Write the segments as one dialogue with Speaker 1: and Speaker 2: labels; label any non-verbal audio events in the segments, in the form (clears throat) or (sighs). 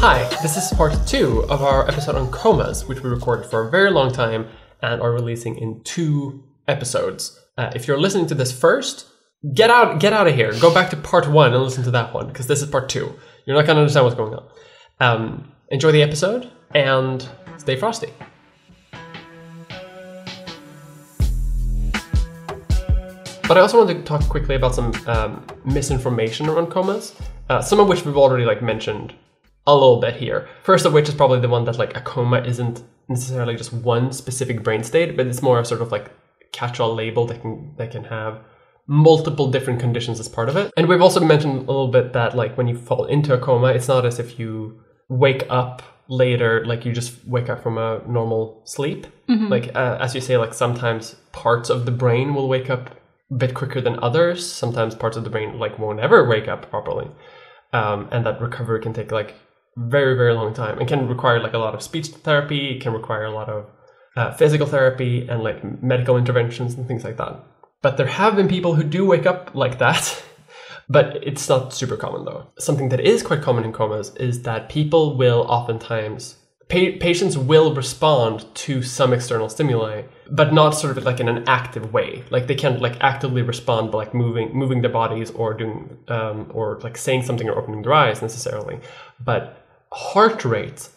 Speaker 1: Hi, this is part two of our episode on comas, which we recorded for a very long time and are releasing in two episodes. Uh, if you're listening to this first, get out, get out of here. Go back to part one and listen to that one because this is part two. You're not going to understand what's going on. Um, enjoy the episode and stay frosty. But I also want to talk quickly about some um, misinformation around comas, uh, some of which we've already like mentioned a little bit here. First of which is probably the one that like a coma isn't necessarily just one specific brain state, but it's more a sort of like catch-all label that can that can have multiple different conditions as part of it. And we've also mentioned a little bit that like when you fall into a coma, it's not as if you wake up later like you just wake up from a normal sleep. Like uh, as you say, like sometimes parts of the brain will wake up a bit quicker than others. Sometimes parts of the brain like won't ever wake up properly, um, and that recovery can take like very very long time. It can require like a lot of speech therapy. It can require a lot of uh, physical therapy and like medical interventions and things like that. But there have been people who do wake up like that. (laughs) But it's not super common though. Something that is quite common in comas is that people will oftentimes pa- patients will respond to some external stimuli, but not sort of like in an active way. Like they can't like actively respond by like moving moving their bodies or doing um, or like saying something or opening their eyes necessarily. But heart rate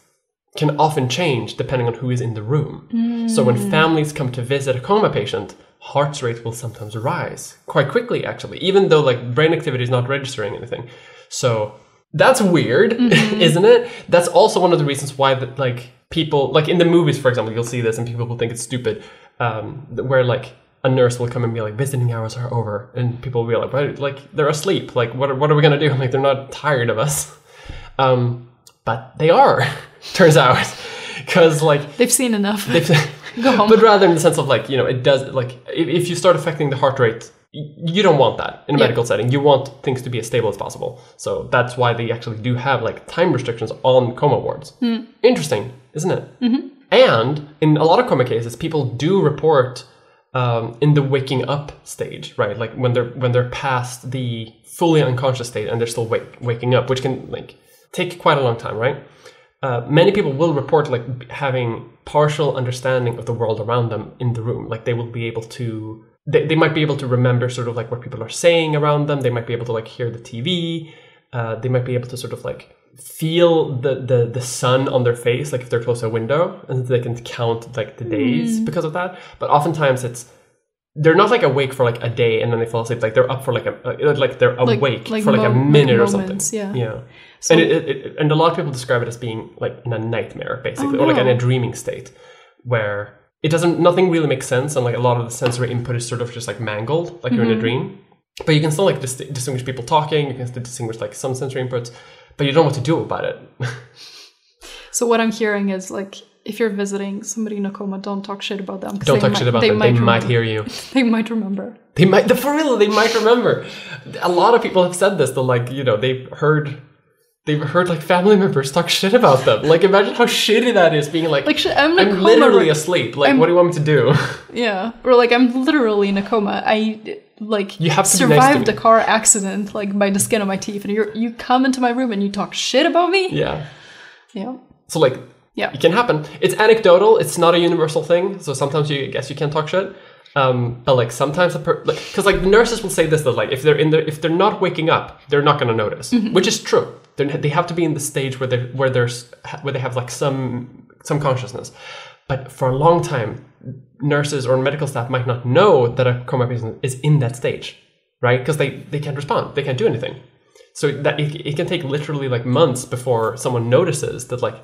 Speaker 1: can often change depending on who is in the room. So when families come to visit a coma patient, heart rate will sometimes rise quite quickly actually, even though like brain activity is not registering anything. So that's weird, (laughs) isn't it? That's also one of the reasons why that like people like in the movies, for example, you'll see this and people will think it's stupid, um, where like a nurse will come and be like, visiting hours are over, and people will be like, "What? Like they're asleep. Like what? Are, what are we gonna do? (laughs) Like they're not tired of us." Um, but they are, (laughs) turns out, because like
Speaker 2: They've seen enough.
Speaker 1: they've, (laughs)
Speaker 2: Go home.
Speaker 1: but rather in the sense of like you know it does like if, if you start affecting the heart rate you don't want that in a
Speaker 2: Yeah.
Speaker 1: medical setting you want things to be as stable as possible so that's why they actually do have like time restrictions on coma wards
Speaker 2: Hmm.
Speaker 1: interesting isn't it mm-hmm. and in a lot of coma cases people do report um, in the waking up stage right like when they're when they're past the fully unconscious state and they're still wake, waking up which can like take quite a long time right? Uh, many people will report like having partial understanding of the world around them in the room. Like they will be able to they, they might be able to remember sort of like what people are saying around them. They might be able to like hear the tv uh, they might be able to sort of like feel the, the the sun on their face like if they're close to a window and they can count like the days because of that. But oftentimes it's they're not like awake for like a day and then they fall asleep. Like they're up for like a uh, like they're awake
Speaker 2: like
Speaker 1: for like a
Speaker 2: mo- like
Speaker 1: minute or something.
Speaker 2: moments, yeah.
Speaker 1: yeah.
Speaker 2: So-
Speaker 1: and it, it, it- and a lot of people describe it as being like in a nightmare basically or like in
Speaker 2: Oh,
Speaker 1: a dreaming state where it doesn't nothing really makes sense and like a lot of the sensory input is sort of just like mangled like you're
Speaker 2: Mm-hmm.
Speaker 1: in a dream. But you can still like dis- distinguish people talking you can still distinguish like some sensory inputs but you don't know what to do about it. (laughs)
Speaker 2: So what I'm hearing is like, if you're visiting somebody in a coma, don't talk shit about them.
Speaker 1: don't talk
Speaker 2: might-
Speaker 1: shit about them they might hear you (laughs)
Speaker 2: They might remember.
Speaker 1: they might the for real they might remember a lot of people have said this that like you know they've heard they've heard like family members talk shit about them like imagine how shitty that is being like
Speaker 2: Like, shit, I'm
Speaker 1: I'm literally asleep. Like,
Speaker 2: I'm-
Speaker 1: what do you want me to do?
Speaker 2: yeah, or like I'm literally in a coma. I like
Speaker 1: You have to be nice
Speaker 2: survived a car accident like by the skin of my teeth, and you you come into my room and you talk shit about me.
Speaker 1: yeah.
Speaker 2: Yeah,
Speaker 1: So like,
Speaker 2: yeah.
Speaker 1: it can happen. It's anecdotal. It's not a universal thing. So sometimes you I guess you can talk shit. Um, but like sometimes like because like the nurses will say this that like if they're in the if they're not waking up they're not going to notice
Speaker 2: Mm-hmm.
Speaker 1: which is true they're, they have to be in the stage where they where there's where they have like some some consciousness but for a long time nurses or medical staff might not know that a coma patient is in that stage right because they they can't respond they can't do anything so that it, it can take literally like months before someone notices that like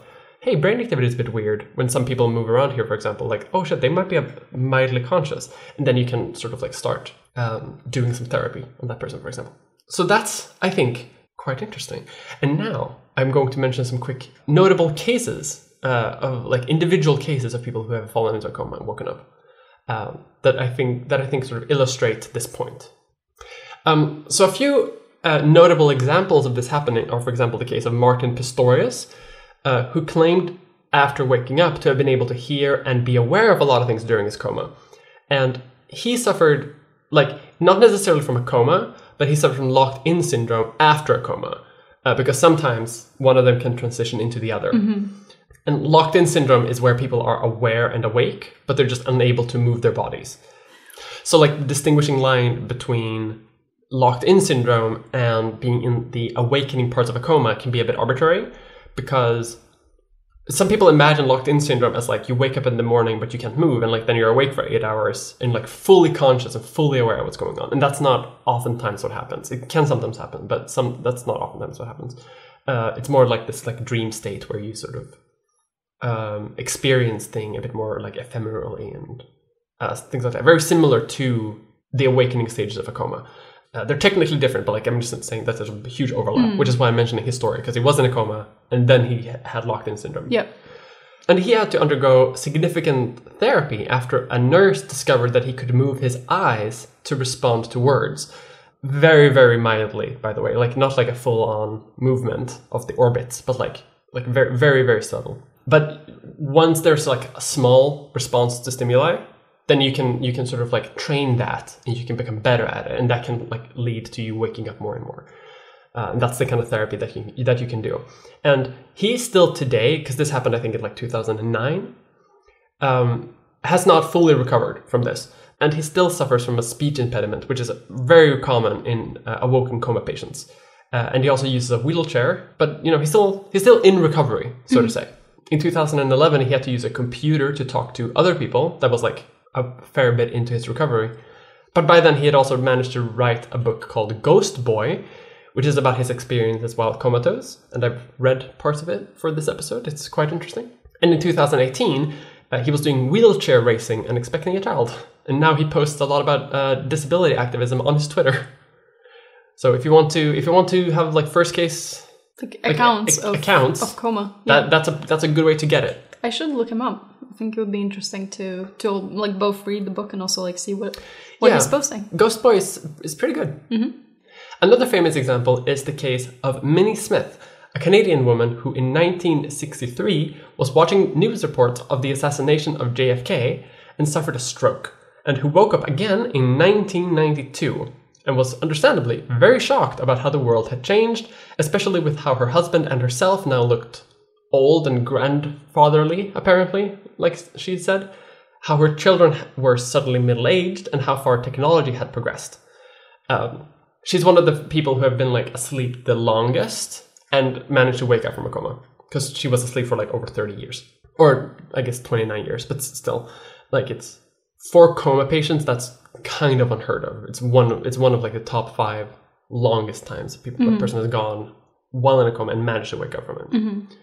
Speaker 1: hey brain activity is a bit weird when some people move around here for example like oh shit they might be mildly conscious. And then you can sort of like start um, doing some therapy on that person for example. So that's i think quite interesting. And now i'm going to mention some quick notable cases uh, of like individual cases of people who have fallen into a coma and woken up um, that i think that i think sort of illustrate this point. Um, so a few uh, notable examples of this happening are, for example, the case of Martin Pistorius, uh, who claimed after waking up to have been able to hear and be aware of a lot of things during his coma. And he suffered, like, not necessarily from a coma, but he suffered from locked in syndrome after a coma. uh, because sometimes one of them can transition into the other. And locked in syndrome is where people are aware and awake, but they're just unable to move their bodies. So, like, the distinguishing line between locked in syndrome and being in the awakening parts of a coma can be a bit arbitrary because some people imagine locked in syndrome as like you wake up in the morning but you can't move and like then you're awake for eight hours and like fully conscious and fully aware of what's going on. And that's not oftentimes what happens. It can sometimes happen but some that's not oftentimes what happens. Uh, it's more like this like dream state where you sort of um, experience thing a bit more like ephemerally and uh, things like that. Very similar to the awakening stages of a coma uh, they're technically different, but like I'm just saying that there's a huge overlap, which is why I'm mentioning his story because he was in a coma and then he had locked in syndrome.
Speaker 2: Yep.
Speaker 1: And he had to undergo significant therapy after a nurse discovered that he could move his eyes to respond to words. Very, very mildly, by the way. Like not like a full on movement of the orbits, but like like very very, very subtle. But once there's like a small response to stimuli, then you can you can sort of like train that and you can become better at it. And that can like lead to you waking up more and more. Uh, and that's the kind of therapy that you that you can do. And he still today because this happened i think in like 2009 um, has not fully recovered from this. And he still suffers from a speech impediment which is very common in uh, awoken coma patients. Uh, and he also uses a wheelchair but you know he's still he's still in recovery so to say. In 2011 he had to use a computer to talk to other people that was like a fair bit into his recovery. But by then, he had also managed to write a book called Ghost Boy, which is about his experience experiences while comatose. And I've read parts of it for this episode. It's quite interesting. And in 2018, uh, he was doing wheelchair racing and expecting a child. And now he posts a lot about uh, disability activism on his Twitter. So if you want to, if you want to have like first case
Speaker 2: Like accounts
Speaker 1: ac-
Speaker 2: of,
Speaker 1: accounts,
Speaker 2: of coma. Yeah.
Speaker 1: that that's a that's a good way to get it.
Speaker 2: I should look him up. I think it would be interesting to to like both read the book and also like see what what
Speaker 1: Yeah.
Speaker 2: he's posting.
Speaker 1: Ghost Boy is, is pretty good. Mm-hmm. Another famous example is the case of Minnie Smith, a Canadian woman who in 1963 was watching news reports of the assassination of JFK and suffered a stroke, and who woke up again in 1992 and was understandably very shocked about how the world had changed, especially with how her husband and herself now looked old and grandfatherly, apparently, like she said, how her children were suddenly middle aged, and how far technology had progressed. Um, she's one of the people who have been like asleep the longest and managed to wake up from a coma because she was asleep for like over 30 years. Or i guess 29 years but still. Like it's for coma patients that's kind of unheard of. It's one it's one of like the top five longest times people a person has gone while in a coma and managed to wake up from it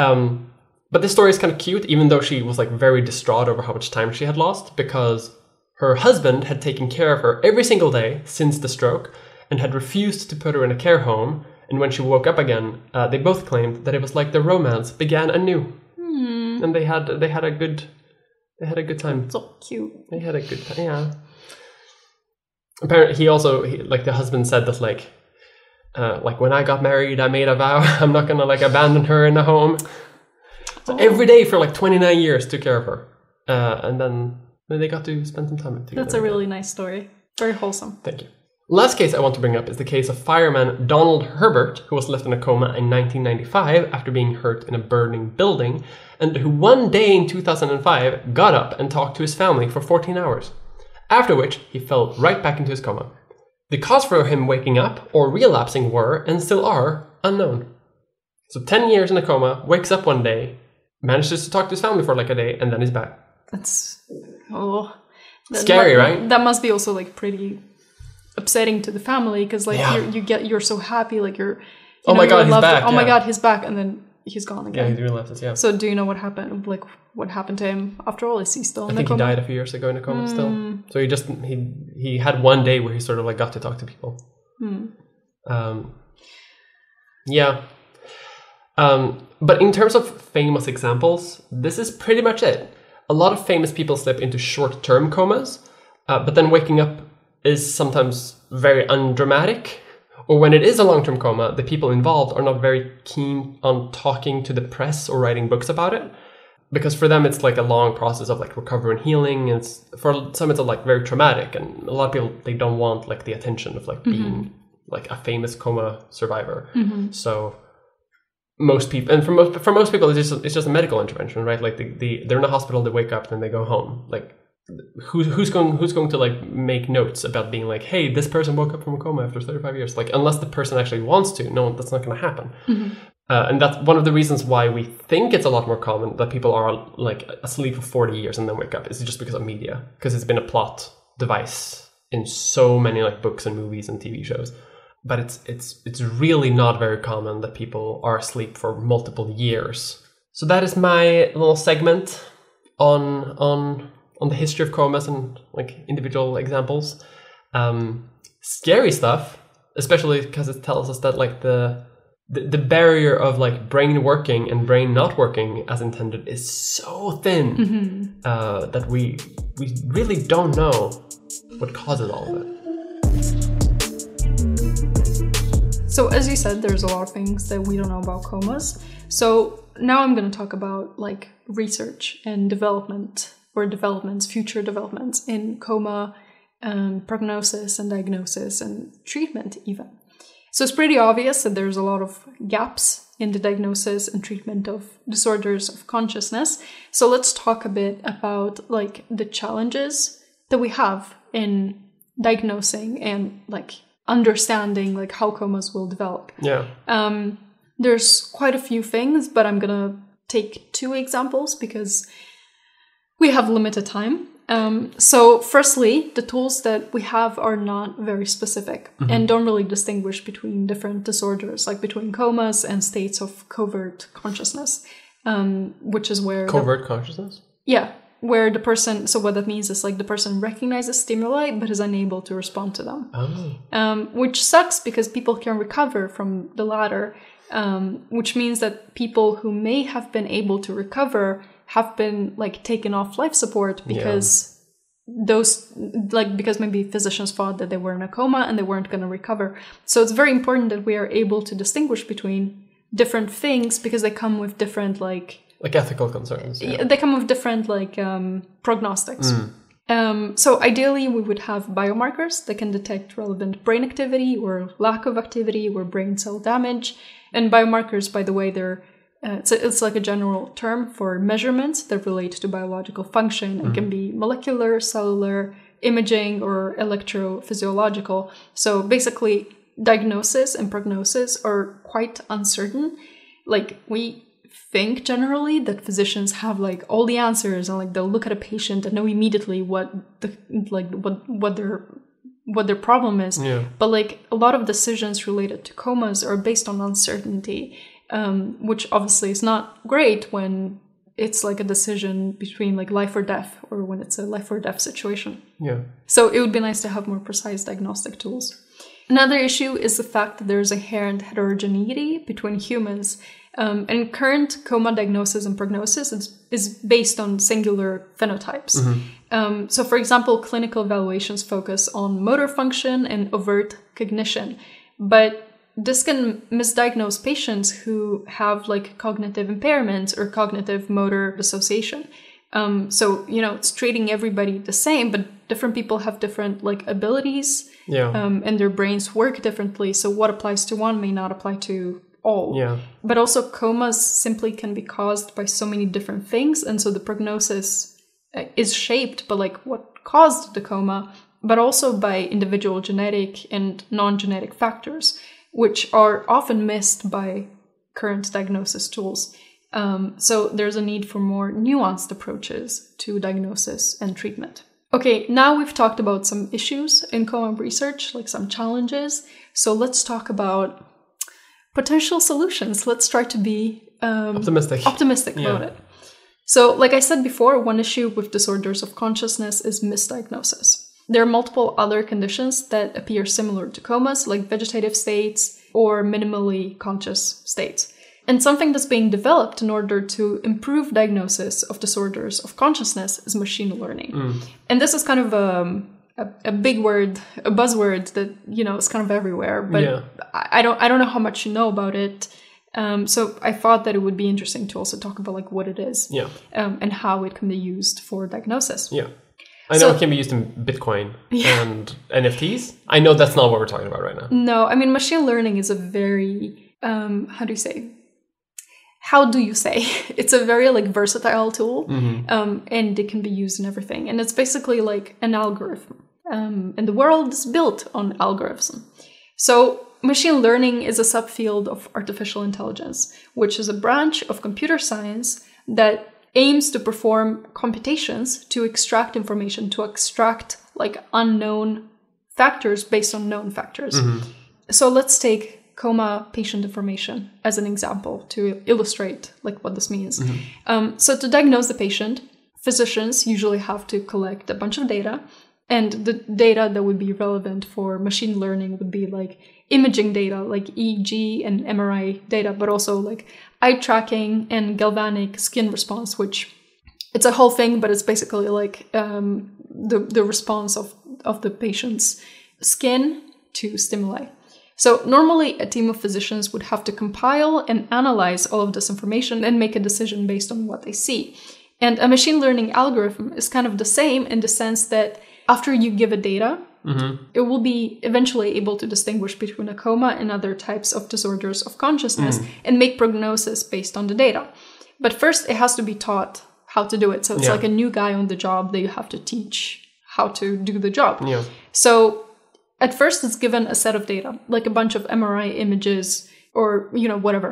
Speaker 1: um, but this story is kind of cute, even though she was like very distraught over how much time she had lost because her husband had taken care of her every single day since the stroke and had refused to put her in a care home. And when she woke up again, uh, they both claimed that it was like their romance began anew, and they had they had a good they had a good time.
Speaker 2: So cute.
Speaker 1: They had a good time. Yeah. Apparently, he also he, like the husband said that like. Uh, like when I got married, I made a vow (laughs) I'm not gonna like abandon her in a home. So every day for like 29 years took care of her, uh, and then then they got to spend some time together.
Speaker 2: That's a really nice story. Very wholesome.
Speaker 1: Thank you. Last case I want to bring up is the case of fireman Donald Herbert, who was left in a coma in 1995 after being hurt in a burning building, and who one day in 2005 got up and talked to his family for 14 hours. After which, he fell right back into his coma. The cause for him waking up or relapsing were, and still are, unknown. So 10 years in a coma, wakes up one day, manages to talk to his family for like a day, and then he's back.
Speaker 2: That's oh that
Speaker 1: Scary,
Speaker 2: mu-
Speaker 1: right?
Speaker 2: That must be also like pretty upsetting to the family because like
Speaker 1: Yeah.
Speaker 2: you're, you get you're so happy like you're. You
Speaker 1: Oh my God, he's back,
Speaker 2: Oh my god, he's back, and then he's gone again.
Speaker 1: Yeah, he relapses, yeah.
Speaker 2: So do you know what happened? Like what happened to him after all? Is he still in
Speaker 1: I think he died a few years ago in a coma still. So he just he he had one day where he sort of like got to talk to people. Um, yeah. Um, but in terms of famous examples, this is pretty much it. A lot of famous people slip into short-term comas, uh, but then waking up is sometimes very undramatic. Or when it is a long-term coma, the people involved are not very keen on talking to the press or writing books about it because for them it's like a long process of like recovery and healing and it's, for some it's like very traumatic and a lot of people they don't want like the attention of like being mm-hmm. like a famous coma survivor. Mm-hmm. So most people, and for most for most people, it's just it's just a medical intervention, right? Like the, the they're in a hospital, they wake up, then they go home. Like who's who's going who's going to like make notes about being like, hey, this person woke up from a coma after 35 years? Like unless the person actually wants to, no, that's not going to happen. Uh, and that's one of the reasons why we think it's a lot more common that people are like asleep for 40 years and then wake up is just because of media because it's been a plot device in so many like books and movies and tv shows but it's it's it's really not very common that people are asleep for multiple years so that is my little segment on on on the history of comas and like individual examples um scary stuff especially because it tells us that like the the, the barrier of like brain working and brain not working as intended is so thin uh, that we we really don't know what causes all of it.
Speaker 2: So, as you said, there's a lot of things that we don't know about comas. So, now I'm going to talk about like research and development or developments, future developments in coma, um, prognosis and diagnosis and treatment, even. So, it's pretty obvious that there's a lot of gaps in the diagnosis and treatment of disorders of consciousness. So, let's talk a bit about like the challenges that we have in diagnosing and like understanding like how comas will develop.
Speaker 1: Yeah.
Speaker 2: Um, there's quite a few things, but I'm gonna take two examples because we have limited time. Um, so, firstly, the tools that we have are not very specific and don't really distinguish between different disorders, like between comas and states of covert consciousness, um, which is where the-
Speaker 1: Covert consciousness.
Speaker 2: yeah, where the person. So, what that means is like the person recognizes stimuli but is unable to respond to them
Speaker 1: Oh.
Speaker 2: um, which sucks because people can recover from the latter, um, which means that people who may have been able to recover have been like taken off life support because those like because maybe physicians thought that they were in a coma and they weren't going to recover. So it's very important that we are able to distinguish between different things because they come with different like
Speaker 1: Like ethical concerns. Yeah.
Speaker 2: they come with different like um, prognostics. Um, so ideally, we would have biomarkers that can detect relevant brain activity or lack of activity or brain cell damage. And biomarkers, by the way, they're uh, it's, a, it's like a general term for measurements that relate to biological function and can be molecular, cellular, imaging, or electrophysiological. So basically, diagnosis and prognosis are quite uncertain. Like we think generally that physicians have like all the answers and like they'll look at a patient and know immediately what the like what what their what their problem is
Speaker 1: Yeah.
Speaker 2: but like a lot of decisions related to comas are based on uncertainty um, which obviously is not great when it's like a decision between like life or death or when it's a life or death situation
Speaker 1: Yeah.
Speaker 2: so it would be nice to have more precise diagnostic tools. Another issue is the fact that there's inherent heterogeneity between humans. Um, and current coma diagnosis and prognosis is, is based on singular phenotypes. Um, so, for example, clinical evaluations focus on motor function and overt cognition. But this can misdiagnose patients who have like cognitive impairments or cognitive motor dissociation. Um, so you know, it's treating everybody the same, but different people have different like abilities,
Speaker 1: Yeah.
Speaker 2: um, and their brains work differently. So what applies to one may not apply to all.
Speaker 1: yeah.
Speaker 2: But also, comas simply can be caused by so many different things, and so the prognosis uh, is shaped by like what caused the coma, but also by individual genetic and non-genetic factors, which are often missed by current diagnosis tools. Um, so there's a need for more nuanced approaches to diagnosis and treatment. Okay, now we've talked about some issues in coma research, like some challenges. So let's talk about potential solutions. Let's try to be um,
Speaker 1: Optimistic.
Speaker 2: optimistic about it. So, like I said before, one issue with disorders of consciousness is misdiagnosis. There are multiple other conditions that appear similar to comas, like vegetative states or minimally conscious states. And something that's being developed in order to improve diagnosis of disorders of consciousness is machine learning. And this is kind of um, a, a big word, a buzzword that you know is kind of everywhere. But
Speaker 1: Yeah.
Speaker 2: I, I don't I don't know how much you know about it. Um, so I thought that it would be interesting to also talk about like what it is
Speaker 1: Yeah.
Speaker 2: um, and how it can be used for diagnosis.
Speaker 1: Yeah. I know
Speaker 2: So-
Speaker 1: it can be used in Bitcoin (laughs) and NFTs. I know that's not what we're talking about right now.
Speaker 2: No, I mean machine learning is a very um how do you say? How do you say? (laughs) It's a very like versatile tool, um, and it can be used in everything. And it's basically like an algorithm, um, and the world is built on algorithms. So machine learning is a subfield of artificial intelligence, which is a branch of computer science that aims to perform computations to extract information, to extract like unknown factors based on known factors. So let's take coma patient information as an example to illustrate like what this means. Um, so to diagnose the patient, physicians usually have to collect a bunch of data, and the data that would be relevant for machine learning would be like imaging data, like EEG and MRI data, but also like eye tracking and galvanic skin response, which it's a whole thing, but it's basically like um, the the response of of the patient's skin to stimuli. So normally a team of physicians would have to compile and analyze all of this information and make a decision based on what they see. And a machine learning algorithm is kind of the same in the sense that after you give a data, mm-hmm. it will be eventually able to distinguish between a coma and other types of disorders of consciousness mm. and make prognosis based on the data. But first, it has to be taught how to do it. So it's
Speaker 1: Yeah.
Speaker 2: like a new guy on the job that you have to teach how to do the job.
Speaker 1: Yeah.
Speaker 2: So at first it's given a set of data, like a bunch of MRI images or you know whatever.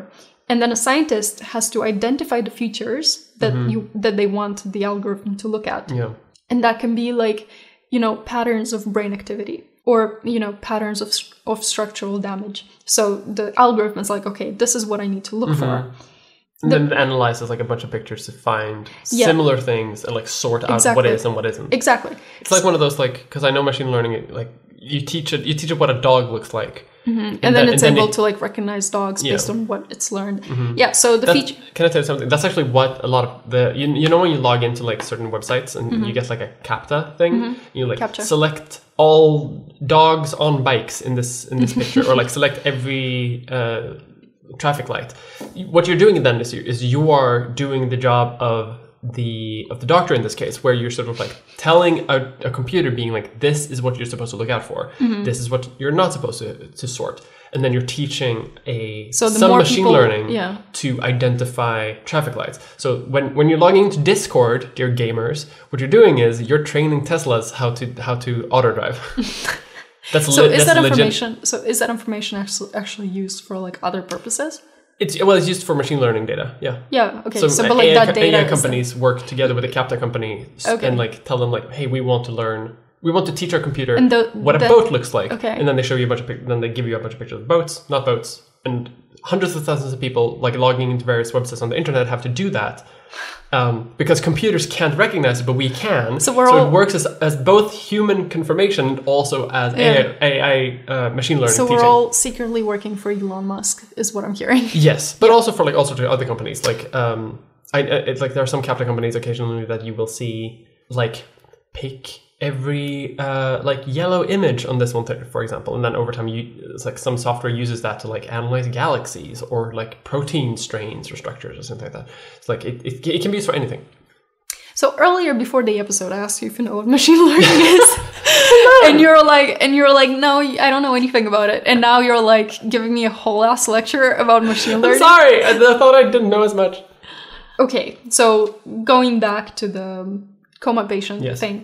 Speaker 2: And then a scientist has to identify the features that mm-hmm. you that they want the algorithm to look at.
Speaker 1: Yeah.
Speaker 2: And that can be like, you know, patterns of brain activity or, you know, patterns of of structural damage. So the algorithm is like, okay, this is what I need to look for. Mm-hmm.
Speaker 1: And then it analyzes like a bunch of pictures to find
Speaker 2: Yeah.
Speaker 1: similar things and like sort out what
Speaker 2: Exactly.
Speaker 1: is and what isn't.
Speaker 2: Exactly.
Speaker 1: It's like one of those like because I know machine learning like you teach it you teach it what a dog looks like.
Speaker 2: And, then
Speaker 1: that-
Speaker 2: it's
Speaker 1: and then
Speaker 2: able
Speaker 1: it-
Speaker 2: to like recognize dogs
Speaker 1: Yeah.
Speaker 2: based on what it's learned. Yeah. So the
Speaker 1: That-
Speaker 2: feature.
Speaker 1: Can I tell you something? That's actually what a lot of the you, you know when you log into like certain websites and
Speaker 2: Mm-hmm.
Speaker 1: you get like a CAPTCHA thing, you like
Speaker 2: Captcha.
Speaker 1: select all dogs on bikes in this in this picture, or like select every uh, traffic light. What you're doing then is you, is you are doing the job of the of the doctor in this case, where you're sort of like telling a, a computer, being like, this is what you're supposed to look out for.
Speaker 2: Mm-hmm.
Speaker 1: This is what you're not supposed to to sort. And then you're teaching a
Speaker 2: So
Speaker 1: some machine
Speaker 2: people-
Speaker 1: learning
Speaker 2: yeah.
Speaker 1: to identify traffic lights. So when, when you're logging into Discord, dear gamers, what you're doing is you're training Teslas how to how to auto drive. (laughs) that's
Speaker 2: So
Speaker 1: le-
Speaker 2: is
Speaker 1: that's
Speaker 2: that
Speaker 1: legit.
Speaker 2: information? So is that information actually actually used for like other purposes?
Speaker 1: It's well, it's used for machine learning data. Yeah.
Speaker 2: Yeah. Okay.
Speaker 1: So,
Speaker 2: So, but like
Speaker 1: AI,
Speaker 2: that data
Speaker 1: AI companies work together with a CAPTCHA company
Speaker 2: Okay.
Speaker 1: and like tell them like, hey, we want to learn. We want to teach our computer
Speaker 2: the-
Speaker 1: what a
Speaker 2: the-
Speaker 1: boat looks like,
Speaker 2: Okay.
Speaker 1: and then they show you a bunch of then they give you a bunch of pictures of boats, not boats, and hundreds of thousands of people like logging into various websites on the internet have to do that um, because computers can't recognize it, but we can.
Speaker 2: So we're all-
Speaker 1: it works as, as both human confirmation and also as
Speaker 2: Yeah.
Speaker 1: AI, AI uh, machine learning
Speaker 2: So
Speaker 1: teaching.
Speaker 2: we're all secretly working for Elon Musk, is what I'm hearing. (laughs)
Speaker 1: Yes, but also for like also to other companies. Like um, I I- it's like there are some capital companies occasionally that you will see like pick every uh like yellow image on this one for example and then over time you it's like some software uses that to like analyze galaxies or like protein strains or structures or something like that it's like it, it, it can be used for anything
Speaker 2: So earlier before the episode, I asked you if you know what machine (laughs) learning is, (laughs) and you're like, and you're like, no, I don't know anything about it. And now you're like giving me a whole ass lecture about machine
Speaker 1: I'm
Speaker 2: learning.
Speaker 1: sorry I, I thought i didn't know as much
Speaker 2: Okay, so going back to the coma patient
Speaker 1: Yes.
Speaker 2: thing.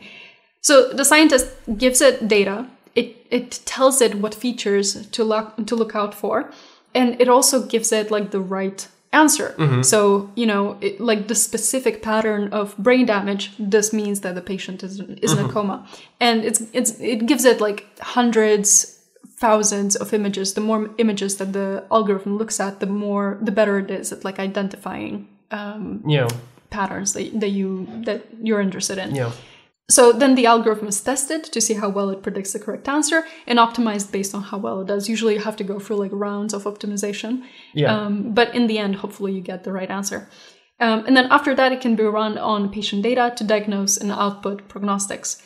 Speaker 2: So the scientist gives it data. It it tells it what features to look to look out for, and it also gives it like the right answer. Mm-hmm. So you know, it, like the specific pattern of brain damage. This means that the patient is is in a mm-hmm. coma, and it's it's it gives it like hundreds thousands of images the more images that the algorithm looks at the more the better it is at like identifying um,
Speaker 1: you know
Speaker 2: patterns that, that you that you're interested in.
Speaker 1: know
Speaker 2: So then the algorithm is tested to see how well it predicts the correct answer and optimized based on how well it does. Usually you have to go through like rounds of optimization.
Speaker 1: yeah
Speaker 2: Um, but in the end, hopefully you get the right answer. Um, and then after that, it can be run on patient data to diagnose and output prognostics.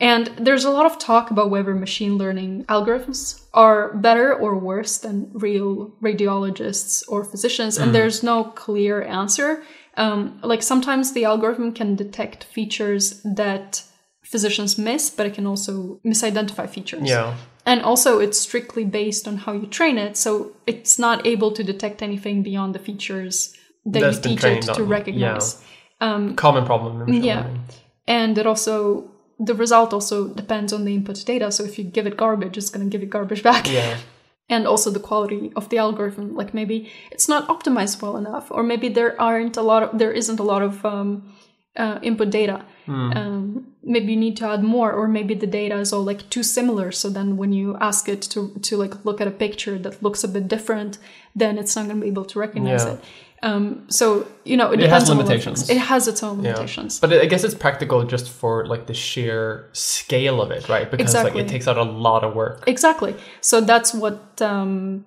Speaker 2: And there's a lot of talk about whether machine learning algorithms are better or worse than real radiologists or physicians, and there's no clear answer. Um, like sometimes the algorithm can detect features that physicians miss, but it can also misidentify features.
Speaker 1: Yeah.
Speaker 2: And also, it's strictly based on how you train it, so it's not able to detect anything beyond the features that
Speaker 1: That's
Speaker 2: you teach it
Speaker 1: trained
Speaker 2: to
Speaker 1: on,
Speaker 2: recognize. Um,
Speaker 1: Common problem. in
Speaker 2: Yeah.
Speaker 1: learning.
Speaker 2: and it also the result also depends on the input data. So if you give it garbage, it's going to give you garbage back.
Speaker 1: Yeah. (laughs)
Speaker 2: and also the quality of the algorithm. Like maybe it's not optimized well enough, or maybe there aren't a lot of there isn't a lot of um, uh, input data. Um, maybe you need to add more, or maybe the data is all like too similar. So then when you ask it to to like look at a picture that looks a bit different, then it's not going to be able to recognize
Speaker 1: Yeah.
Speaker 2: it. Um, so you know it,
Speaker 1: It has
Speaker 2: depends on a lot of
Speaker 1: limitations.
Speaker 2: It has its own
Speaker 1: Yeah.
Speaker 2: limitations.
Speaker 1: But I guess it's practical just for like the sheer scale of it, right? Because like it takes out a lot of work.
Speaker 2: Exactly. So that's what um,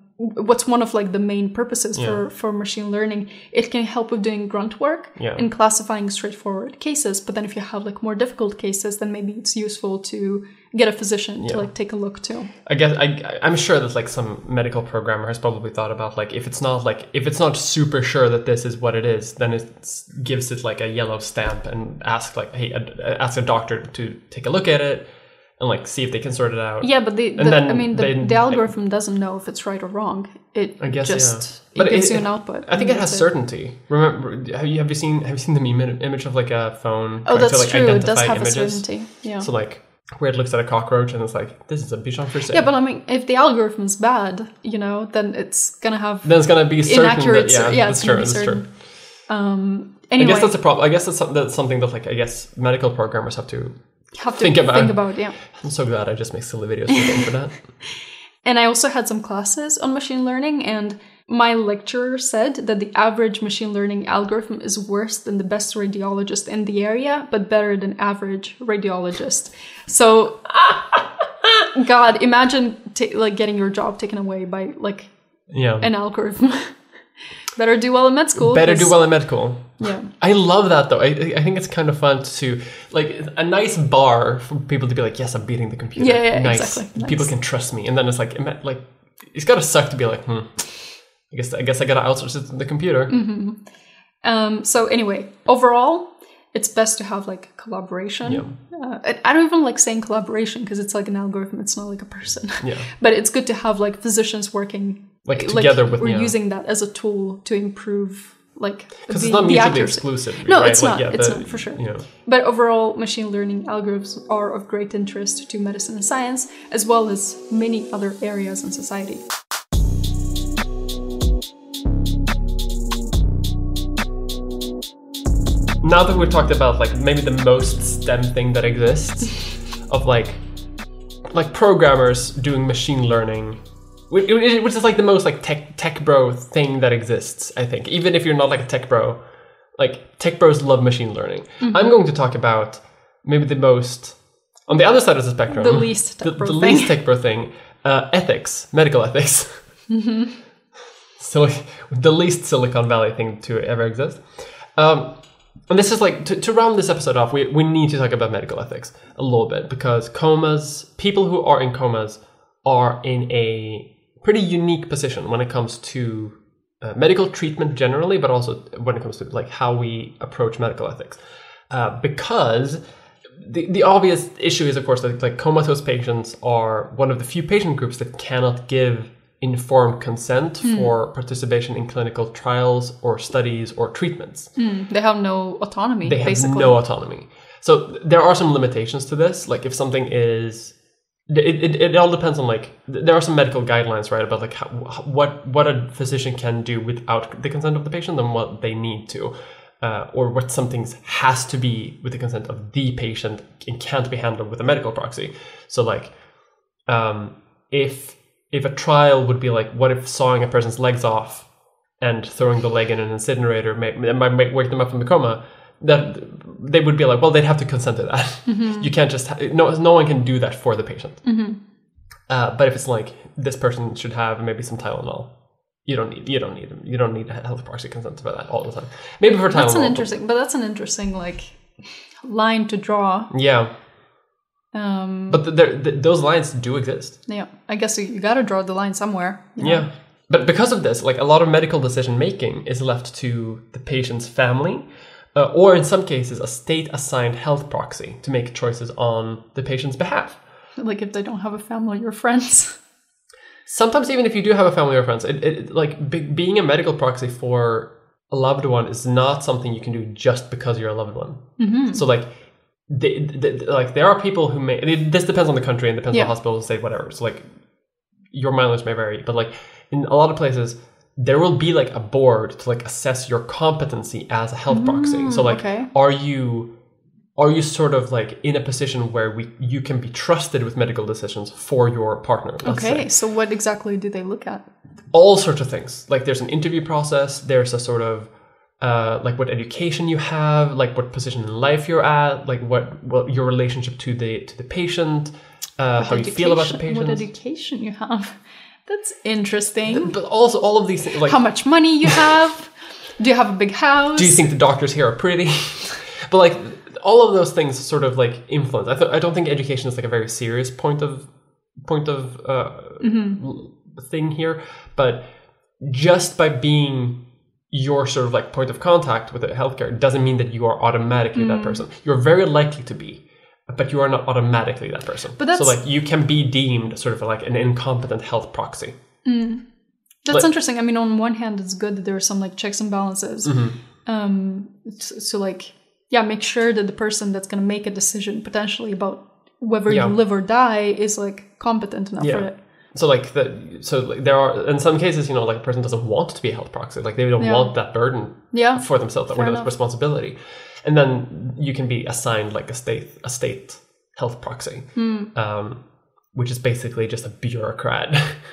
Speaker 2: what's one of like the main purposes for
Speaker 1: Yeah.
Speaker 2: for machine learning. It can help with doing grunt work
Speaker 1: Yeah.
Speaker 2: and classifying straightforward cases. But then if you have like more difficult cases, then maybe it's useful to get a physician
Speaker 1: Yeah.
Speaker 2: to like take a look too.
Speaker 1: I guess I, I'm sure that like some medical programmer has probably thought about like if it's not like if it's not super sure that this is what it is, then it gives it like a yellow stamp and ask like hey uh, ask a doctor to take a look at it and like see if they can sort it out.
Speaker 2: Yeah, but the, the
Speaker 1: then
Speaker 2: I mean the, the algorithm doesn't know if it's right or wrong. It
Speaker 1: I guess
Speaker 2: just
Speaker 1: yeah.
Speaker 2: it gives you an output.
Speaker 1: I think it has
Speaker 2: that's
Speaker 1: certainty. Remember, have you have you seen have you seen the meme image of like a phone?
Speaker 2: Oh, that's
Speaker 1: to, like,
Speaker 2: true. It does have
Speaker 1: images?
Speaker 2: a certainty. Yeah.
Speaker 1: So like where it looks at a cockroach and it's like this is a bichon frise.
Speaker 2: yeah, but I mean, if the algorithm's bad, you know, then it's gonna have
Speaker 1: then it's gonna be certain
Speaker 2: inaccurate.
Speaker 1: that yeah,
Speaker 2: yeah,
Speaker 1: that's true. That's
Speaker 2: certain.
Speaker 1: true.
Speaker 2: Um,
Speaker 1: I guess that's a problem. I guess that's, that's something that like I guess medical programmers have to.
Speaker 2: have to
Speaker 1: think
Speaker 2: think
Speaker 1: about.
Speaker 2: about. yeah.
Speaker 1: I'm so glad I just make silly videos for the internet. (laughs)
Speaker 2: And I also had some classes on machine learning, and my lecturer said that the average machine learning algorithm is worse than the best radiologist in the area, but better than average radiologist. So, (laughs) God, imagine ta- like getting your job taken away by like
Speaker 1: Yeah.
Speaker 2: an algorithm. (laughs) better do well in med school.
Speaker 1: Better do well in medical.
Speaker 2: Yeah.
Speaker 1: I love that though. I, I think it's kind of fun to like a nice bar for people to be like, yes, I'm beating the computer.
Speaker 2: Yeah, yeah,
Speaker 1: nice.
Speaker 2: exactly.
Speaker 1: People can trust me, and then it's like, like it's gotta suck to be like, hmm. I guess I guess I gotta outsource it to the computer.
Speaker 2: Mm-hmm. Um, so anyway, overall, it's best to have like collaboration.
Speaker 1: Yeah.
Speaker 2: Uh, I- don't even like saying collaboration because it's like an algorithm. It's not like a person.
Speaker 1: Yeah. (laughs)
Speaker 2: but it's good to have like physicians working
Speaker 1: Like together with
Speaker 2: we're
Speaker 1: yeah.
Speaker 2: using that as a tool to improve like
Speaker 1: because
Speaker 2: the,
Speaker 1: it's not
Speaker 2: the
Speaker 1: mutually
Speaker 2: accuracy.
Speaker 1: exclusive.
Speaker 2: No,
Speaker 1: right?
Speaker 2: it's
Speaker 1: Like,
Speaker 2: not. It's
Speaker 1: the-
Speaker 2: not, for sure.
Speaker 1: You know,
Speaker 2: But overall, machine learning algorithms are of great interest to medicine and science, as well as many other areas in society.
Speaker 1: Now that we've talked about like maybe the most STEM thing that exists (laughs) of like like programmers doing machine learning which is like the most like tech tech bro thing that exists i think even if you're not like a tech bro like tech bros love machine learning
Speaker 2: Mm-hmm.
Speaker 1: i'm going to talk about maybe the most on the other side of the spectrum
Speaker 2: The least
Speaker 1: the,
Speaker 2: tech bro
Speaker 1: the
Speaker 2: thing.
Speaker 1: least tech bro thing uh, ethics medical ethics (laughs)
Speaker 2: Mm-hmm. (laughs)
Speaker 1: so the least silicon valley thing to ever exist um, and this is like to, to round this episode off we, we need to talk about medical ethics a little bit because comas people who are in comas are in a pretty unique position when it comes to uh, medical treatment generally but also when it comes to like how we approach medical ethics. Uh, because the, the obvious issue is of course that like comatose patients are one of the few patient groups that cannot give informed consent for participation in clinical trials or studies or treatments
Speaker 2: They have no autonomy,
Speaker 1: they have
Speaker 2: basically.
Speaker 1: no autonomy. So there are some limitations to this. Like if something is, it, it, it all depends on like there are some medical guidelines, right, about like how, what what a physician can do without the consent of the patient and what they need to, uh, or what something has to be with the consent of the patient and can't be handled with a medical proxy. So like, um, if if a trial would be like, what if sawing a person's legs off and throwing the leg in an incinerator may, might might wake them up from the coma, that they would be like, well, they'd have to consent to that. (laughs) You can't just ha- no no one can do that for the patient. Uh, but if it's like this person should have maybe some Tylenol, you don't need you don't need you don't need a health proxy consent for that all the time. Maybe for Tylenol.
Speaker 2: That's an
Speaker 1: but-
Speaker 2: interesting, but that's an interesting like line to draw.
Speaker 1: yeah,
Speaker 2: Um,
Speaker 1: but th there, th- those lines do exist.
Speaker 2: yeah, I guess you, you got to draw the line somewhere. you know?
Speaker 1: Yeah. But because of this, like a lot of medical decision making is left to the patient's family, uh, or in some cases, a state assigned health proxy to make choices on the patient's behalf.
Speaker 2: Like if they don't have a family or friends.
Speaker 1: Sometimes, even if you do have a family or friends, it, it, like be, being a medical proxy for a loved one is not something you can do just because you're a loved one.
Speaker 2: Mm-hmm.
Speaker 1: So, like, they, they, like there are people who may. It, this depends on the country and depends
Speaker 2: Yeah.
Speaker 1: on the hospital, state, whatever. So, like, your mileage may vary, but like in a lot of places, there will be like a board to like assess your competency as a health proxy. Mm, so, like,
Speaker 2: okay.
Speaker 1: are you are you sort of like in a position where we you can be trusted with medical decisions for your partner? let's say?
Speaker 2: Okay, so what exactly do they look at?
Speaker 1: all sorts of things. Like there's an interview process. There's a sort of uh, like what education you have, like what position in life you're at, like what what your relationship to the to the patient, uh, how you feel about the
Speaker 2: patient, What education you have. (laughs) That's interesting.
Speaker 1: But also all of these things, like
Speaker 2: How much money you have? (laughs) do you have a big house?
Speaker 1: do you think the doctors here are pretty? (laughs) but like all of those things sort of like influence. I, th- I don't think education is like a very serious point of point of uh, l- thing here, but just by being your sort of like point of contact with the healthcare doesn't mean that you are automatically that person. You're very likely to be, but you are not automatically that person.
Speaker 2: But that's-
Speaker 1: so like you can be deemed sort of like an incompetent health proxy.
Speaker 2: That's
Speaker 1: Like-
Speaker 2: interesting. I mean, on one hand, it's good that there are some like checks and balances.
Speaker 1: Mm-hmm.
Speaker 2: Um, so, so like, yeah, make sure that the person that's going to make a decision potentially about whether
Speaker 1: Yeah.
Speaker 2: you live or die is like competent enough for it.
Speaker 1: So like the so like, there are in some cases you know like a person doesn't want to be a health proxy like they don't
Speaker 2: Yeah.
Speaker 1: want that burden
Speaker 2: Yeah.
Speaker 1: for themselves
Speaker 2: Fair
Speaker 1: that
Speaker 2: enough.
Speaker 1: responsibility, and then you can be assigned like a state a state health proxy,
Speaker 2: Hmm.
Speaker 1: um, which is basically just a bureaucrat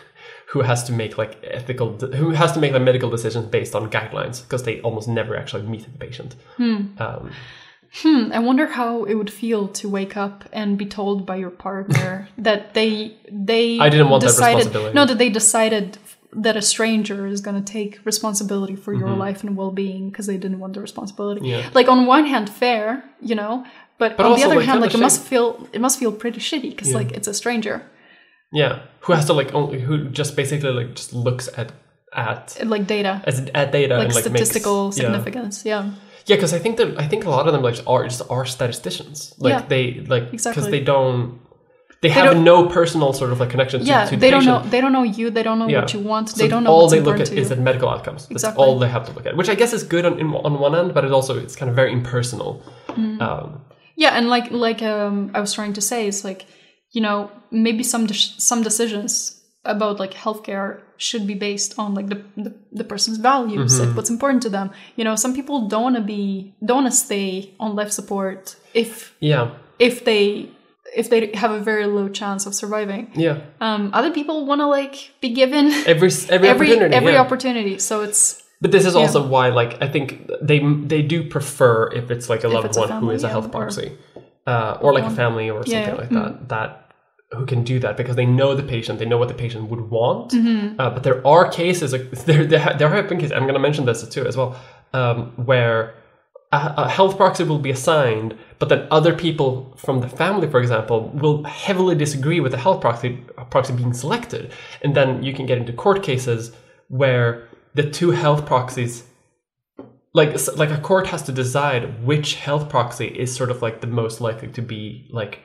Speaker 1: (laughs) who has to make like ethical who has to make like medical decisions based on guidelines because they almost never actually meet the patient. Um,
Speaker 2: Hmm, I wonder how it would feel to wake up and be told by your partner (laughs) that they they
Speaker 1: I didn't want that
Speaker 2: decided,
Speaker 1: responsibility.
Speaker 2: No, that they decided that a stranger is going to take responsibility for your
Speaker 1: Mm-hmm.
Speaker 2: life and well-being because they didn't want the responsibility.
Speaker 1: Yeah.
Speaker 2: Like on one hand, fair, you know, but,
Speaker 1: But
Speaker 2: on the other
Speaker 1: like,
Speaker 2: hand, like it must feel it must feel pretty shitty because
Speaker 1: Yeah.
Speaker 2: like it's a stranger,
Speaker 1: yeah, who has to like only who just basically like just looks at at
Speaker 2: like data,
Speaker 1: as at data
Speaker 2: like
Speaker 1: and like
Speaker 2: statistical
Speaker 1: makes,
Speaker 2: significance. Yeah.
Speaker 1: Yeah, because I think that I think a lot of them like are just are statisticians. Like
Speaker 2: Yeah,
Speaker 1: they like because
Speaker 2: exactly.
Speaker 1: they don't they have
Speaker 2: don't-
Speaker 1: no personal sort of like connection to,
Speaker 2: Yeah,
Speaker 1: to the
Speaker 2: they don't know. They don't know you. They don't know
Speaker 1: Yeah.
Speaker 2: what you want.
Speaker 1: So
Speaker 2: They don't know
Speaker 1: all they look at is at medical outcomes. That's
Speaker 2: Exactly.
Speaker 1: all they have to look at, which I guess is good on in, on one end, but it also it's kind of very impersonal.
Speaker 2: Mm.
Speaker 1: Um,
Speaker 2: Yeah, and like like um, I was trying to say, it's like you know maybe some de- some decisions about like healthcare should be based on like the the, the person's values,
Speaker 1: Mm-hmm.
Speaker 2: like what's important to them. You know, some people don't want to be don't want to stay on life support if
Speaker 1: yeah,
Speaker 2: if they if they have a very low chance of surviving.
Speaker 1: yeah.
Speaker 2: Um, other people want to like be given
Speaker 1: Every every,
Speaker 2: every
Speaker 1: opportunity.
Speaker 2: every
Speaker 1: yeah.
Speaker 2: opportunity. So it's
Speaker 1: But this is also why, like, I think they they do prefer if it's like a loved
Speaker 2: it's a
Speaker 1: one who
Speaker 2: family,
Speaker 1: is a
Speaker 2: yeah,
Speaker 1: health
Speaker 2: or-
Speaker 1: proxy, uh, or like a family or something
Speaker 2: yeah.
Speaker 1: Like that. That who can do that because they know the patient, they know what the patient would want.
Speaker 2: Mm-hmm.
Speaker 1: Uh, but there are cases, like (laughs) there there, there have been cases. I'm going to mention this too as well, um, where a, a health proxy will be assigned, but then other people from the family, for example, will heavily disagree with the health proxy proxy being selected, and then you can get into court cases where the two health proxies like like a court has to decide which health proxy is sort of like the most likely to be like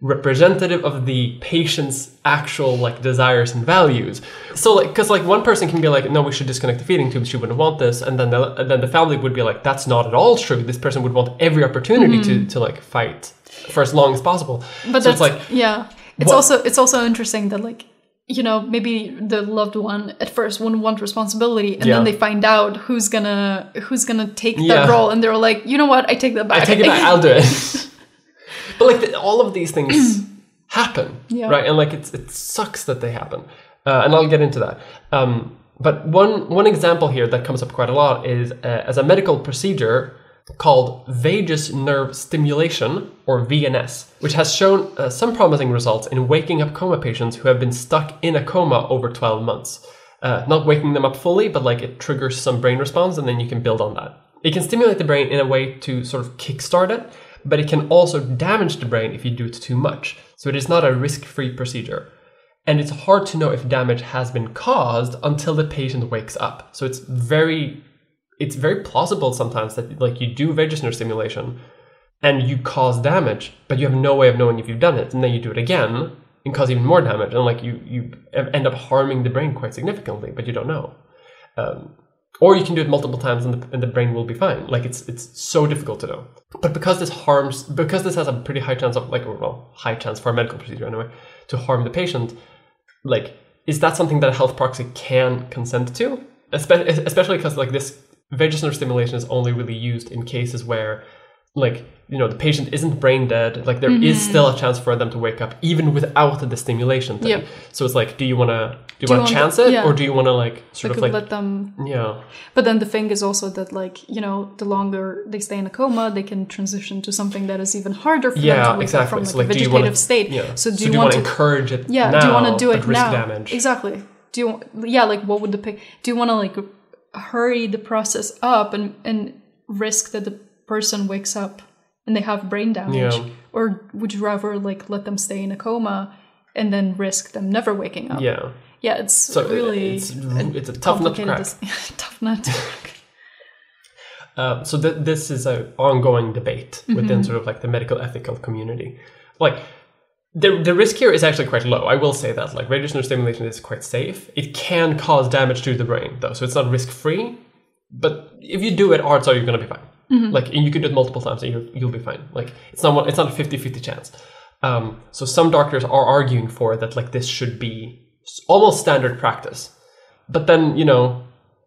Speaker 1: representative of the patient's actual like desires and values so like because like one person can be like no we should disconnect the feeding tube she wouldn't want this and then the and then the family would be like that's not at all true this person would want every opportunity to mm-hmm. to like fight for as long as possible
Speaker 2: but
Speaker 1: so
Speaker 2: that's
Speaker 1: it's like
Speaker 2: yeah it's
Speaker 1: what-
Speaker 2: also it's also interesting that like you know maybe the loved one at first wouldn't want responsibility and
Speaker 1: Yeah.
Speaker 2: then they find out who's gonna who's gonna take
Speaker 1: Yeah.
Speaker 2: that role and they're like you know what i take that back
Speaker 1: I take it back. I'll do it. (laughs) (clears throat) but like the, all of these things (clears throat) happen,
Speaker 2: Yeah.
Speaker 1: right? And like it's it sucks that they happen, uh, and I'll get into that. Um, but one one example here that comes up quite a lot is uh, as a medical procedure called vagus nerve stimulation or VNS, which has shown uh, some promising results in waking up coma patients who have been stuck in a coma over 12 months. Uh, not waking them up fully, but like it triggers some brain response, and then you can build on that. It can stimulate the brain in a way to sort of kickstart it, but it can also damage the brain if you do it too much. So it is not a risk free procedure. And it's hard to know if damage has been caused until the patient wakes up. So it's very it's very plausible sometimes that like you do vagus nerve stimulation and you cause damage, but you have no way of knowing if you've done it, and then you do it again and cause even more damage, and like you you end up harming the brain quite significantly, but you don't know. Um, or you can do it multiple times and the, and the brain will be fine. Like it's it's so difficult to know. But because this harms, because this has a pretty high chance of like well high chance for a medical procedure anyway to harm the patient, like is that something that a health proxy can consent to? Espe- especially because like this vagus nerve stimulation is only really used in cases where like you know the patient isn't brain dead like there is
Speaker 2: Mm-hmm.
Speaker 1: still a chance for them to wake up even without the stimulation thing.
Speaker 2: Yep.
Speaker 1: so it's like do you want to do you want to chance it
Speaker 2: yeah.
Speaker 1: or do you want to like sort
Speaker 2: Like,
Speaker 1: of like
Speaker 2: let them
Speaker 1: yeah
Speaker 2: But then the thing is also that, like, you know, the longer they stay in a coma, they can transition to something that is even harder for them
Speaker 1: Yeah,
Speaker 2: to wake up
Speaker 1: exactly.
Speaker 2: from, like,
Speaker 1: So, like,
Speaker 2: a vegetative
Speaker 1: wanna-
Speaker 2: state.
Speaker 1: yeah
Speaker 2: So do
Speaker 1: so
Speaker 2: you,
Speaker 1: you
Speaker 2: want
Speaker 1: to
Speaker 2: to?
Speaker 1: encourage it
Speaker 2: Yeah.
Speaker 1: now,
Speaker 2: do you want to do it
Speaker 1: risk
Speaker 2: now?
Speaker 1: damage
Speaker 2: Exactly. Do you? Yeah. Like, what would the pick? Do you want to like hurry the process up and and risk that the person wakes up and they have brain damage,
Speaker 1: Yeah.
Speaker 2: or would you rather like let them stay in a coma and then risk them never waking up?
Speaker 1: yeah
Speaker 2: Yeah, it's
Speaker 1: so
Speaker 2: really
Speaker 1: it's it's a tough nut to crack (laughs)
Speaker 2: tough nut. to crack. (laughs)
Speaker 1: Uh, so th- this is an ongoing debate within
Speaker 2: Mm-hmm.
Speaker 1: sort of like the medical ethical community. Like the the risk here is actually quite low. I will say that. Like radiation stimulation is quite safe. It can cause damage to the brain though, so it's not risk free. But if you do it, odds are you're going to be fine.
Speaker 2: Mm-hmm.
Speaker 1: Like and you can do it multiple times and you'll, you'll be fine. Like it's not one- it's not a 50-50 chance. Um, so some doctors are arguing for that like this should be almost standard practice. But then you know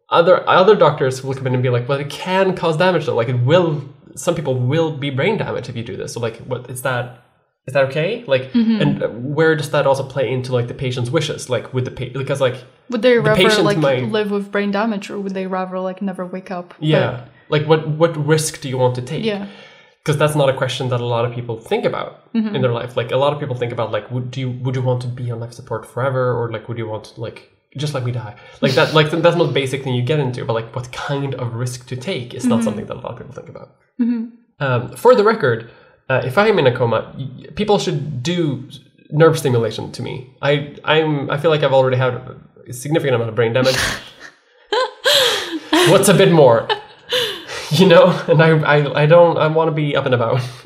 Speaker 1: other other doctors will come in and be like, well, it can cause damage though. Like it will. Some people will be brain damage if you do this. So like, what is that? Is that okay? Like, and uh, where does that also play into like the patient's wishes? Like with the pa- because like
Speaker 2: Would they rather like
Speaker 1: might-
Speaker 2: live with brain damage, or would they rather like never wake up? But-
Speaker 1: yeah, like what what risk do you want to take?
Speaker 2: yeah.
Speaker 1: because that's not a question that a lot of people think about
Speaker 2: Mm-hmm.
Speaker 1: in their life. Like a lot of people think about like would do you would you want to be on life support forever or like would you want to like just like me die like that like that's the most basic thing you get into but like what kind of risk to take is
Speaker 2: Mm-hmm.
Speaker 1: not something that a lot of people think about. Um, for the record, uh, if I am in a coma, people should do nerve stimulation to me. I I'm I feel like I've already had a significant amount of brain damage. (laughs) What's a bit more? (laughs) You know, and I I, I don't I want to be up and about. (laughs)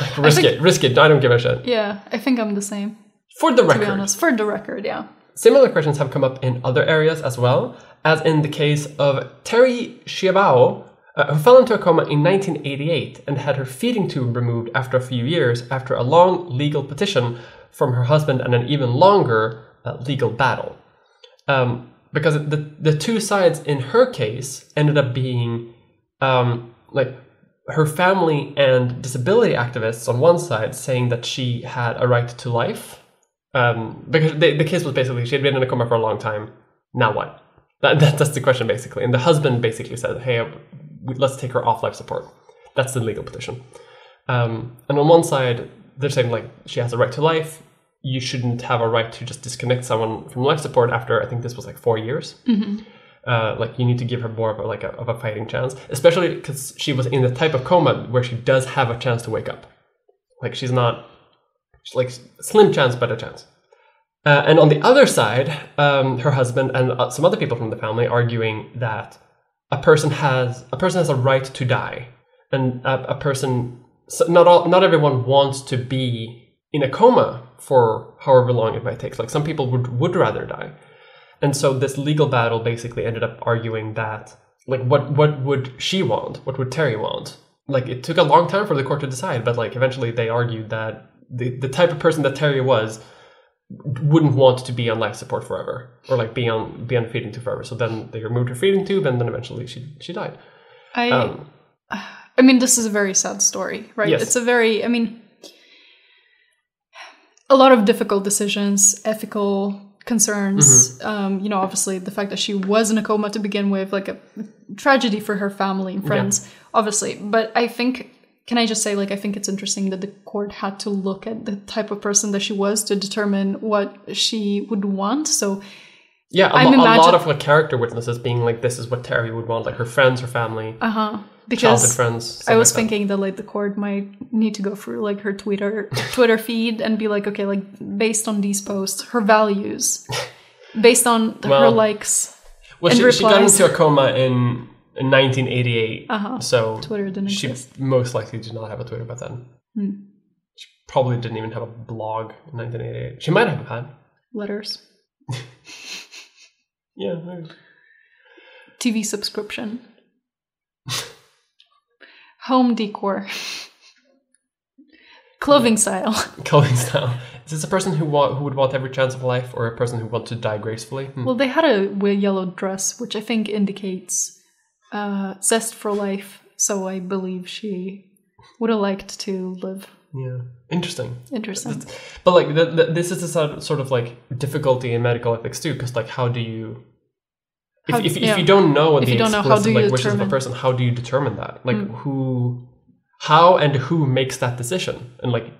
Speaker 1: like, (laughs) risk
Speaker 2: think-
Speaker 1: it, risk it. I don't give a shit.
Speaker 2: Yeah, I think I'm the same.
Speaker 1: For the
Speaker 2: To
Speaker 1: record,
Speaker 2: be honest, for the record, yeah.
Speaker 1: Similar questions have come up in other areas as well, as in the case of Terri Schiavo, uh, who fell into a coma in 1988 and had her feeding tube removed after a few years after a long legal petition from her husband and an even longer uh, legal battle. Um, because the, the two sides in her case ended up being um, like her family and disability activists on one side saying that she had a right to life um, because the, the case was basically she had been in a coma for a long time. Now what? That, that, that's the question basically. And the husband basically said, "Hey, let's take her off life support." That's the legal petition. Um, and on one side, they're saying like she has a right to life. You shouldn't have a right to just disconnect someone from life support after I think this was like four years. Uh, like you need to give her more of a, like a, of a fighting chance, especially because she was in the type of coma where she does have a chance to wake up. Like she's not she's like slim chance, but a chance. Uh, and on the other side, um, her husband and uh, some other people from the family arguing that a person has a person has a right to die, and a, a person so not all not everyone wants to be in a coma for however long it might take. Like some people would would rather die, and so this legal battle basically ended up arguing that like what what would she want? What would Terri want? Like it took a long time for the court to decide, but like eventually they argued that the the type of person that Terri was wouldn't want to be on life support forever or like be on be on feeding tube forever. So then they removed her feeding tube and then eventually she she died.
Speaker 2: I
Speaker 1: Um,
Speaker 2: I mean, this is a very sad story, right?
Speaker 1: Yes.
Speaker 2: It's a very, I mean, a lot of difficult decisions, ethical concerns.
Speaker 1: Mm-hmm.
Speaker 2: Um, you know, obviously the fact that she was in a coma to begin with, like a tragedy for her family and friends, obviously. But I think, can I just say, like, I think it's interesting that the court had to look at the type of person that she was to determine what she would want. So,
Speaker 1: yeah, a,
Speaker 2: I'm
Speaker 1: lo- a lot of like character witnesses being like this is what Terri would want, like her friends, her family,
Speaker 2: uh huh. Because
Speaker 1: friends.
Speaker 2: I was
Speaker 1: like
Speaker 2: thinking that like the court might need to go through like her Twitter (laughs) Twitter feed and be like, okay, like based on these posts, her values, (laughs) based on her likes.
Speaker 1: Well,
Speaker 2: and
Speaker 1: she, she got
Speaker 2: replies.
Speaker 1: into a coma in in 1988.
Speaker 2: Uh-huh.
Speaker 1: So
Speaker 2: Twitter didn't
Speaker 1: she
Speaker 2: exist.
Speaker 1: most likely did not have a Twitter back then.
Speaker 2: Hmm.
Speaker 1: She probably didn't even have a blog in 1988. She might have had.
Speaker 2: Letters. (laughs)
Speaker 1: Yeah. maybe.
Speaker 2: TV subscription. Home decor. Clothing style. (laughs)
Speaker 1: Clothing style. Is this a person who want, who would want every chance of life, or a person who wants to die gracefully? Hmm.
Speaker 2: Well, they had a yellow dress, which I think indicates uh, zest for life. So I believe she would have liked to live.
Speaker 1: Yeah. Interesting.
Speaker 2: Interesting.
Speaker 1: But like, the, the, this is a sort sort of like difficulty in medical ethics too, because like, how do you? If,
Speaker 2: How-
Speaker 1: if,
Speaker 2: yeah.
Speaker 1: if you don't know what
Speaker 2: If
Speaker 1: the
Speaker 2: you don't know,
Speaker 1: explicit
Speaker 2: how do you
Speaker 1: like wishes of a? Person, how do you determine that? Like who, how and who makes that decision? And like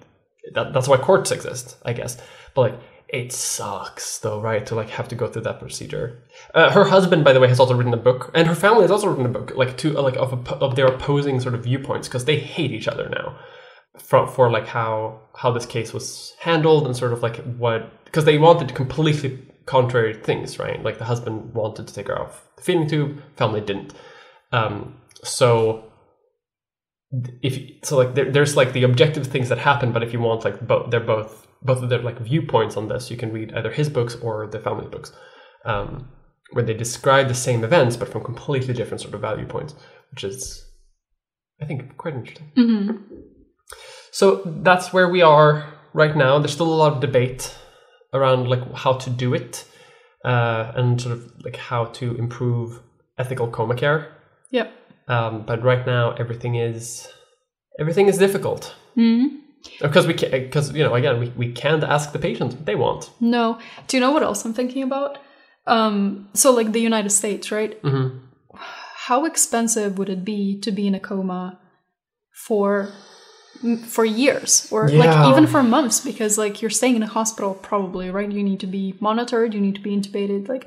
Speaker 1: that, that's why courts exist, I guess. But like it sucks though, right? To like have to go through that procedure. Uh, her husband, by the way, has also written a book, and her family has also written a book, like to like of, of their opposing sort of viewpoints because they hate each other now for, for like how how this case was handled and sort of like what because they wanted to completely contrary things right? Like the husband wanted to take her off the feeding tube family didn't. Um so if so like there, there's like the objective things that happen but if you want like both they're both both of their like viewpoints on this you can read either his books or the family books um where they describe the same events but from completely different sort of value points which is i think quite interesting.
Speaker 2: Hmm
Speaker 1: so that's where we are right now. There's still a lot of debate around like how to do it, uh, and sort of like how to improve ethical coma care.
Speaker 2: Yep.
Speaker 1: Um, but right now, everything is everything is difficult
Speaker 2: hmm
Speaker 1: because we can because you know again we, we can't ask the patients what they want.
Speaker 2: No. Do you know what else I'm thinking about? Um, so, like the United States, right?
Speaker 1: hmm
Speaker 2: How expensive would it be to be in a coma for for years or
Speaker 1: Yeah.
Speaker 2: like even for months? Because like you're staying in a hospital, probably, right? You need to be monitored. You need to be intubated. Like,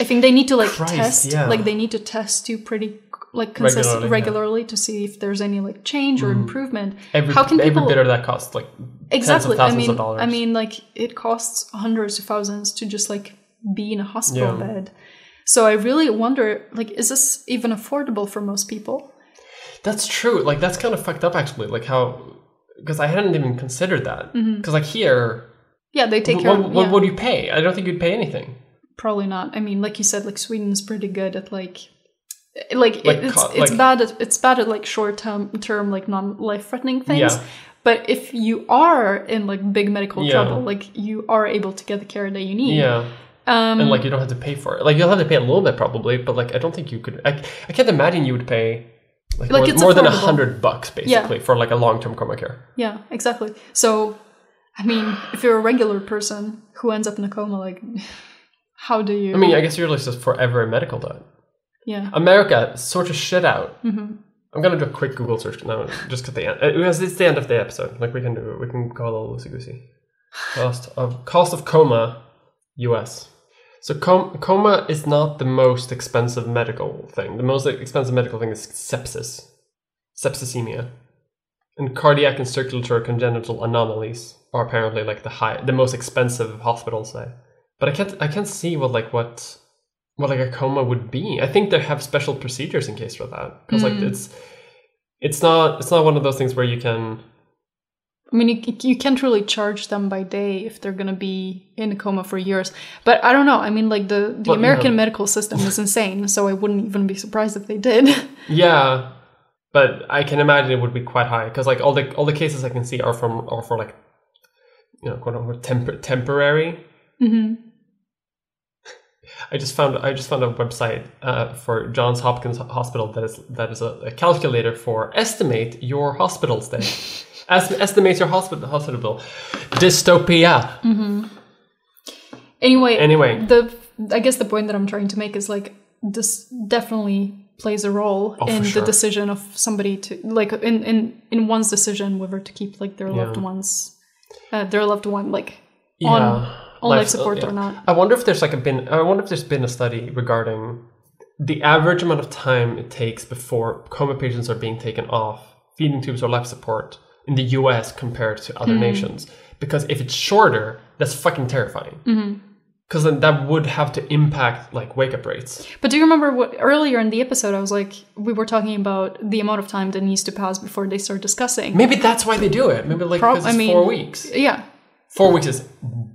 Speaker 2: I think they need to like
Speaker 1: Christ,
Speaker 2: test.
Speaker 1: yeah.
Speaker 2: Like they need to test you pretty like consistently
Speaker 1: Regularly,
Speaker 2: regularly,
Speaker 1: yeah. Mm.
Speaker 2: to see if there's any like change or improvement.
Speaker 1: Every
Speaker 2: How can
Speaker 1: every
Speaker 2: people
Speaker 1: bit of that costs like
Speaker 2: exactly
Speaker 1: tens of
Speaker 2: i mean
Speaker 1: of dollars.
Speaker 2: i mean like it costs hundreds of thousands to just like be in a hospital
Speaker 1: Yeah.
Speaker 2: bed so i really wonder like is this even affordable for most people
Speaker 1: That's true. Like that's kind of fucked up actually. Like how because I hadn't even considered that because like here
Speaker 2: yeah they take care
Speaker 1: what,
Speaker 2: of
Speaker 1: what would you pay? I don't think you'd pay anything.
Speaker 2: probably not i mean like you said like sweden's pretty good at like like,
Speaker 1: Like,
Speaker 2: it's it's bad at it's bad at like short term term like non life threatening things
Speaker 1: Yeah.
Speaker 2: but if you are in like big medical
Speaker 1: Yeah.
Speaker 2: trouble like you are able to get the care that you need
Speaker 1: Yeah.
Speaker 2: um
Speaker 1: and like you don't have to pay for it. Like you'll have to pay a little bit probably, but like I don't think you could. I, I can't imagine you would pay like,
Speaker 2: Like,
Speaker 1: more,
Speaker 2: it's
Speaker 1: more than a hundred bucks basically for like a long term coma care.
Speaker 2: Yeah, exactly. So, I mean, if you're a regular person who ends up in a coma, like, (sighs) how do you?
Speaker 1: I mean, I guess you're just forever in medical debt.
Speaker 2: yeah.
Speaker 1: America sort of shit out.
Speaker 2: hmm
Speaker 1: I'm gonna do a quick Google search now, just at the end. uh, Because it's the end of the episode. Like we can do, we can go a little loosey goosey. Cost of cost of coma, U.S. So com- coma is not the most expensive medical thing. The most expensive medical thing is sepsis, septicemia, and cardiac and circulatory congenital anomalies are apparently like the high, the most expensive hospitals say. But I can't, I can't see what like what, what like a coma would be. I think they have special procedures in case for that because like
Speaker 2: Mm.
Speaker 1: it's, it's not, it's not one of those things where you can.
Speaker 2: I mean, you, you can't really charge them by day if they're gonna be in a coma for years. But I don't know. I mean, like the the
Speaker 1: Well,
Speaker 2: American
Speaker 1: yeah.
Speaker 2: medical system is insane. So I wouldn't even be surprised if they did. (laughs)
Speaker 1: Yeah, but I can imagine it would be quite high because like all the all the cases I can see are from are for like, you know, quote unquote tempor- temporary.
Speaker 2: hmm
Speaker 1: I just found I just found a website uh, for Johns Hopkins Hospital that is that is a, a calculator for estimate your hospital stay. (laughs) Est- estimates your hospital hospital bill. Dystopia.
Speaker 2: Anyway,
Speaker 1: Anyway,
Speaker 2: the I guess the point that I'm trying to make is like this definitely plays a role
Speaker 1: Oh,
Speaker 2: in
Speaker 1: sure.
Speaker 2: the decision of somebody to like in in in one's decision whether to keep like their loved ones uh, their loved one like
Speaker 1: yeah,
Speaker 2: on on life,
Speaker 1: life-
Speaker 2: support
Speaker 1: yeah.
Speaker 2: or not.
Speaker 1: I wonder if there's like a been. I wonder if there's been a study regarding the average amount of time it takes before coma patients are being taken off feeding tubes or life support in the U.S. compared to other nations. Because if it's shorter, that's fucking terrifying.
Speaker 2: Mm-hmm.
Speaker 1: because then that would have to impact like wake up rates.
Speaker 2: But do you remember what earlier in the episode I was like we were talking about the amount of time that needs to pass before they start discussing?
Speaker 1: Maybe that's why they do it. Maybe like because
Speaker 2: I
Speaker 1: it's
Speaker 2: mean-
Speaker 1: four weeks.
Speaker 2: Yeah,
Speaker 1: Four weeks is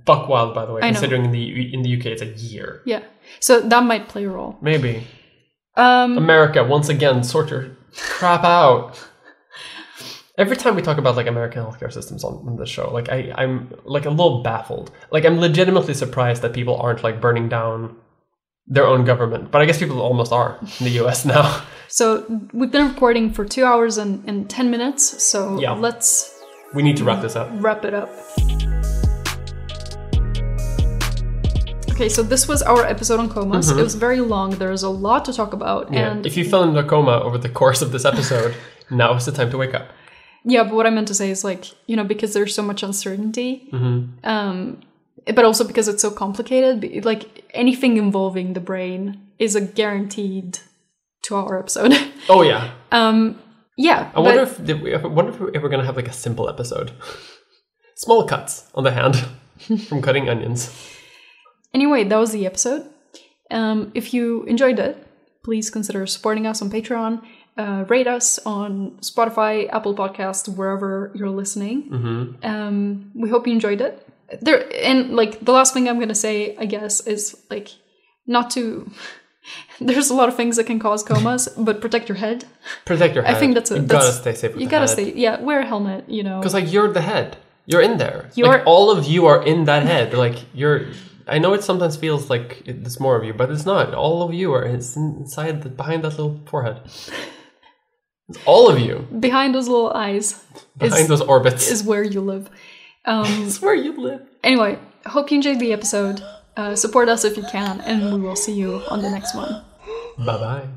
Speaker 1: buck wild, by the way.
Speaker 2: I know.
Speaker 1: Considering in the in the UK it's a year.
Speaker 2: yeah. So that might play a role.
Speaker 1: Maybe
Speaker 2: Um,
Speaker 1: America once again sort your crap out. Every time we talk about like American healthcare systems on, on this show, like I, I'm like a little baffled. Like I'm legitimately surprised that people aren't like burning down their own government. But I guess people almost are in the US now. (laughs)
Speaker 2: so we've been recording for two hours and, and ten minutes. So
Speaker 1: Yeah.
Speaker 2: let's
Speaker 1: We need to wrap this up.
Speaker 2: wrap it up. Okay, so this was our episode on comas. It was very long. There's a lot to talk about,
Speaker 1: Mm-hmm. Yeah.
Speaker 2: and
Speaker 1: if you fell into a coma over the course of this episode, (laughs) now is the time to wake up.
Speaker 2: Yeah, but what I meant to say is like, you know, because there's so much uncertainty,
Speaker 1: Mm-hmm.
Speaker 2: um, but also because it's so complicated, like anything involving the brain is a guaranteed two hour episode. (laughs)
Speaker 1: Oh yeah.
Speaker 2: um, yeah.
Speaker 1: I wonder
Speaker 2: but-
Speaker 1: if did we, I wonder if we're ever gonna have like a simple episode. (laughs) Small cuts on the hand (laughs) from cutting onions.
Speaker 2: Anyway, that was the episode. Um, if you enjoyed it, please consider supporting us on Patreon. Uh, rate us on Spotify, Apple Podcast, wherever you're listening.
Speaker 1: Mm-hmm.
Speaker 2: Um, we hope you enjoyed it. There and like the last thing I'm gonna say, I guess, is like not to. (laughs) There's a lot of things that can cause comas, (laughs) but protect your head.
Speaker 1: Protect your head.
Speaker 2: I think that's a,
Speaker 1: you
Speaker 2: that's,
Speaker 1: gotta stay safe. With
Speaker 2: You gotta
Speaker 1: head.
Speaker 2: stay. Yeah, wear a helmet. You know.
Speaker 1: Because like you're the head. You're in there.
Speaker 2: You're-
Speaker 1: like all of you are in that head. Like you're. I know it sometimes feels like it- there's more of you, but it's not. All of you are it's inside the, behind that little forehead. (laughs) All of you
Speaker 2: Behind those little eyes
Speaker 1: behind
Speaker 2: is,
Speaker 1: those orbits.
Speaker 2: is where you live. Um, (laughs)
Speaker 1: It's where you live.
Speaker 2: anyway, hope you enjoyed the episode. Uh, support us if you can, and we will see you on the next one.
Speaker 1: Bye bye.